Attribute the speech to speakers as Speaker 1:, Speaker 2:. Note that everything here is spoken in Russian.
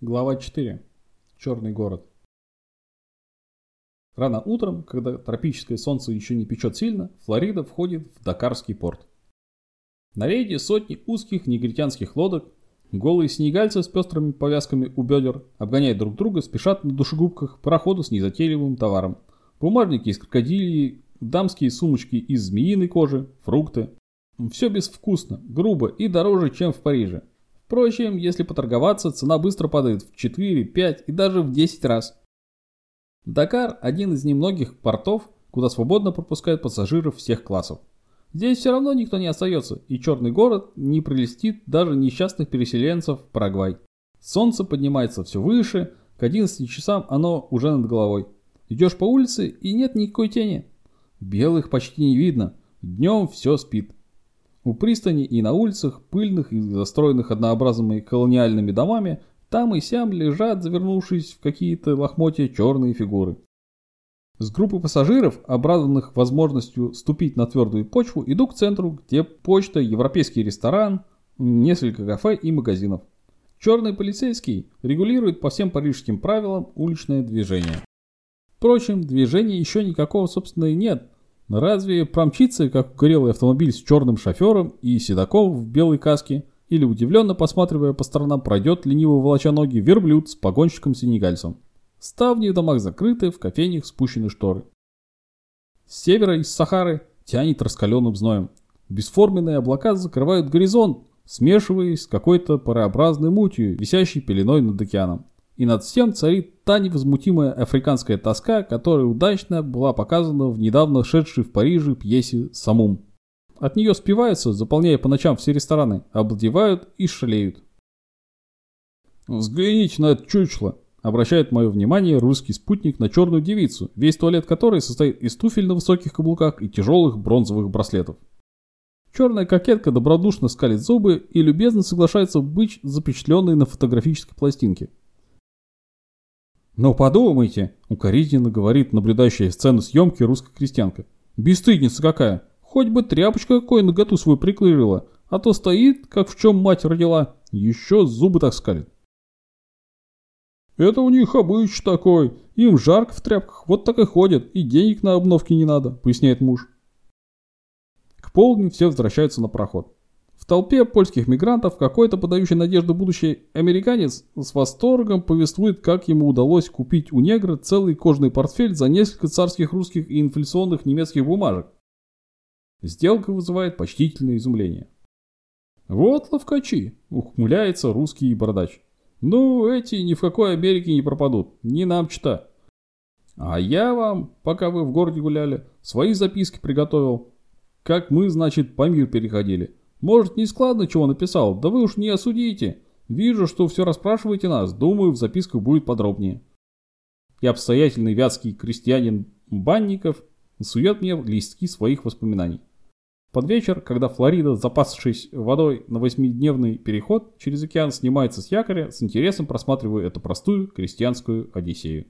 Speaker 1: Глава 4. Черный город. Рано утром, когда тропическое солнце еще не печет сильно, Флорида входит в Дакарский порт. На рейде сотни узких негритянских лодок, голые снегальцы с пестрыми повязками у бедер, обгоняя друг друга, спешат на душегубках пароходу с незатейливым товаром. Бумажники из крокодилии, дамские сумочки из змеиной кожи, фрукты. Все безвкусно, грубо и дороже, чем в Париже. Впрочем, если поторговаться, цена быстро падает в 4, 5 и даже в 10 раз. Дакар – один из немногих портов, куда свободно пропускают пассажиров всех классов. Здесь все равно никто не остается, и черный город не прелестит даже несчастных переселенцев в Парагвай. Солнце поднимается все выше, к 11 часам оно уже над головой. Идешь по улице и нет никакой тени. Белых почти не видно, днем все спит. У пристани и на улицах, пыльных и застроенных однообразными колониальными домами, там и сям лежат, завернувшись в какие-то лохмотья, черные фигуры. С группы пассажиров, обрадованных возможностью ступить на твердую почву, иду к центру, где почта, европейский ресторан, несколько кафе и магазинов. Черный полицейский регулирует по всем парижским правилам уличное движение. Впрочем, движения еще никакого, собственно, и нет, Разве промчится, как угорелый автомобиль с черным шофером и седаком в белой каске, или удивленно посматривая по сторонам пройдет лениво волоча ноги верблюд с погонщиком-сенегальцем? Ставни в домах закрыты, в кофейнях спущены шторы. С севера из Сахары тянет раскаленным зноем. Бесформенные облака закрывают горизонт, смешиваясь с какой-то парообразной мутью, висящей пеленой над океаном. И над всем царит та невозмутимая африканская тоска, которая удачно была показана в недавно шедшей в Париже пьесе «Самум». От нее спиваются, заполняя по ночам все рестораны, обладевают и шалеют. «Взгляните на это чучело!» Обращает мое внимание русский спутник на черную девицу, весь туалет которой состоит из туфель на высоких каблуках и тяжелых бронзовых браслетов. Черная кокетка добродушно скалит зубы и любезно соглашается быть запечатленной на фотографической пластинке. «Но подумайте», — укоризненно говорит наблюдающая сцену съемки русская крестьянка. «Бесстыдница какая! Хоть бы тряпочка какой наготу свою приклеила, а то стоит, как в чем мать родила, еще зубы так скалит». «Это у них обычай такой, им жарко в тряпках, вот так и ходят, и денег на обновки не надо», — поясняет муж. К полдню все возвращаются на проход толпе польских мигрантов какой-то подающий надежду будущий американец с восторгом повествует, как ему удалось купить у негра целый кожный портфель за несколько царских русских и инфляционных немецких бумажек. Сделка вызывает почтительное изумление. «Вот ловкачи!» – ухмыляется русский бородач. «Ну, эти ни в какой Америке не пропадут, не нам чита. А я вам, пока вы в городе гуляли, свои записки приготовил. Как мы, значит, по мир переходили. Может, нескладно чего написал, да вы уж не осудите. Вижу, что все расспрашиваете нас, думаю, в записках будет подробнее. И обстоятельный вятский крестьянин Банников сует мне листки своих воспоминаний. Под вечер, когда Флорида, запасшись водой на восьмидневный переход через океан, снимается с якоря, с интересом просматриваю эту простую крестьянскую Одиссею.